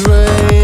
rain.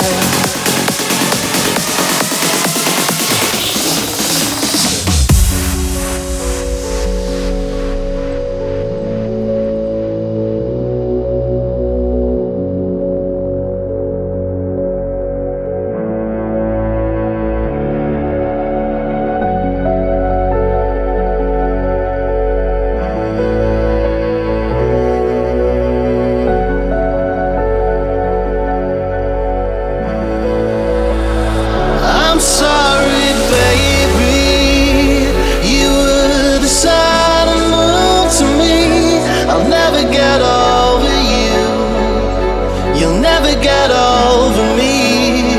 never get over me.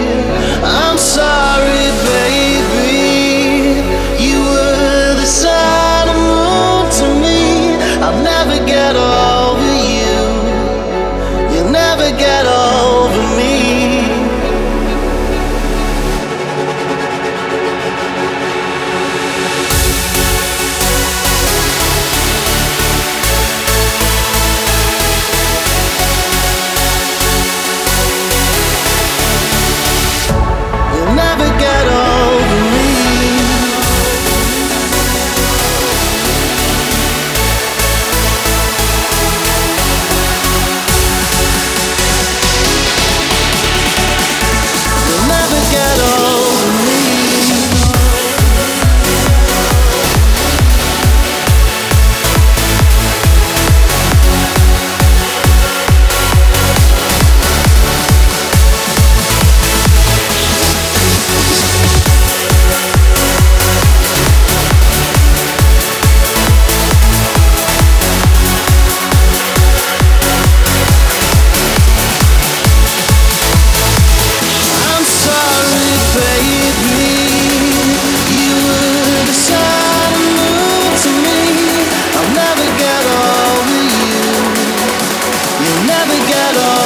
I'm sorry, baby. You were the sun and moon to me. I'll never get over Love.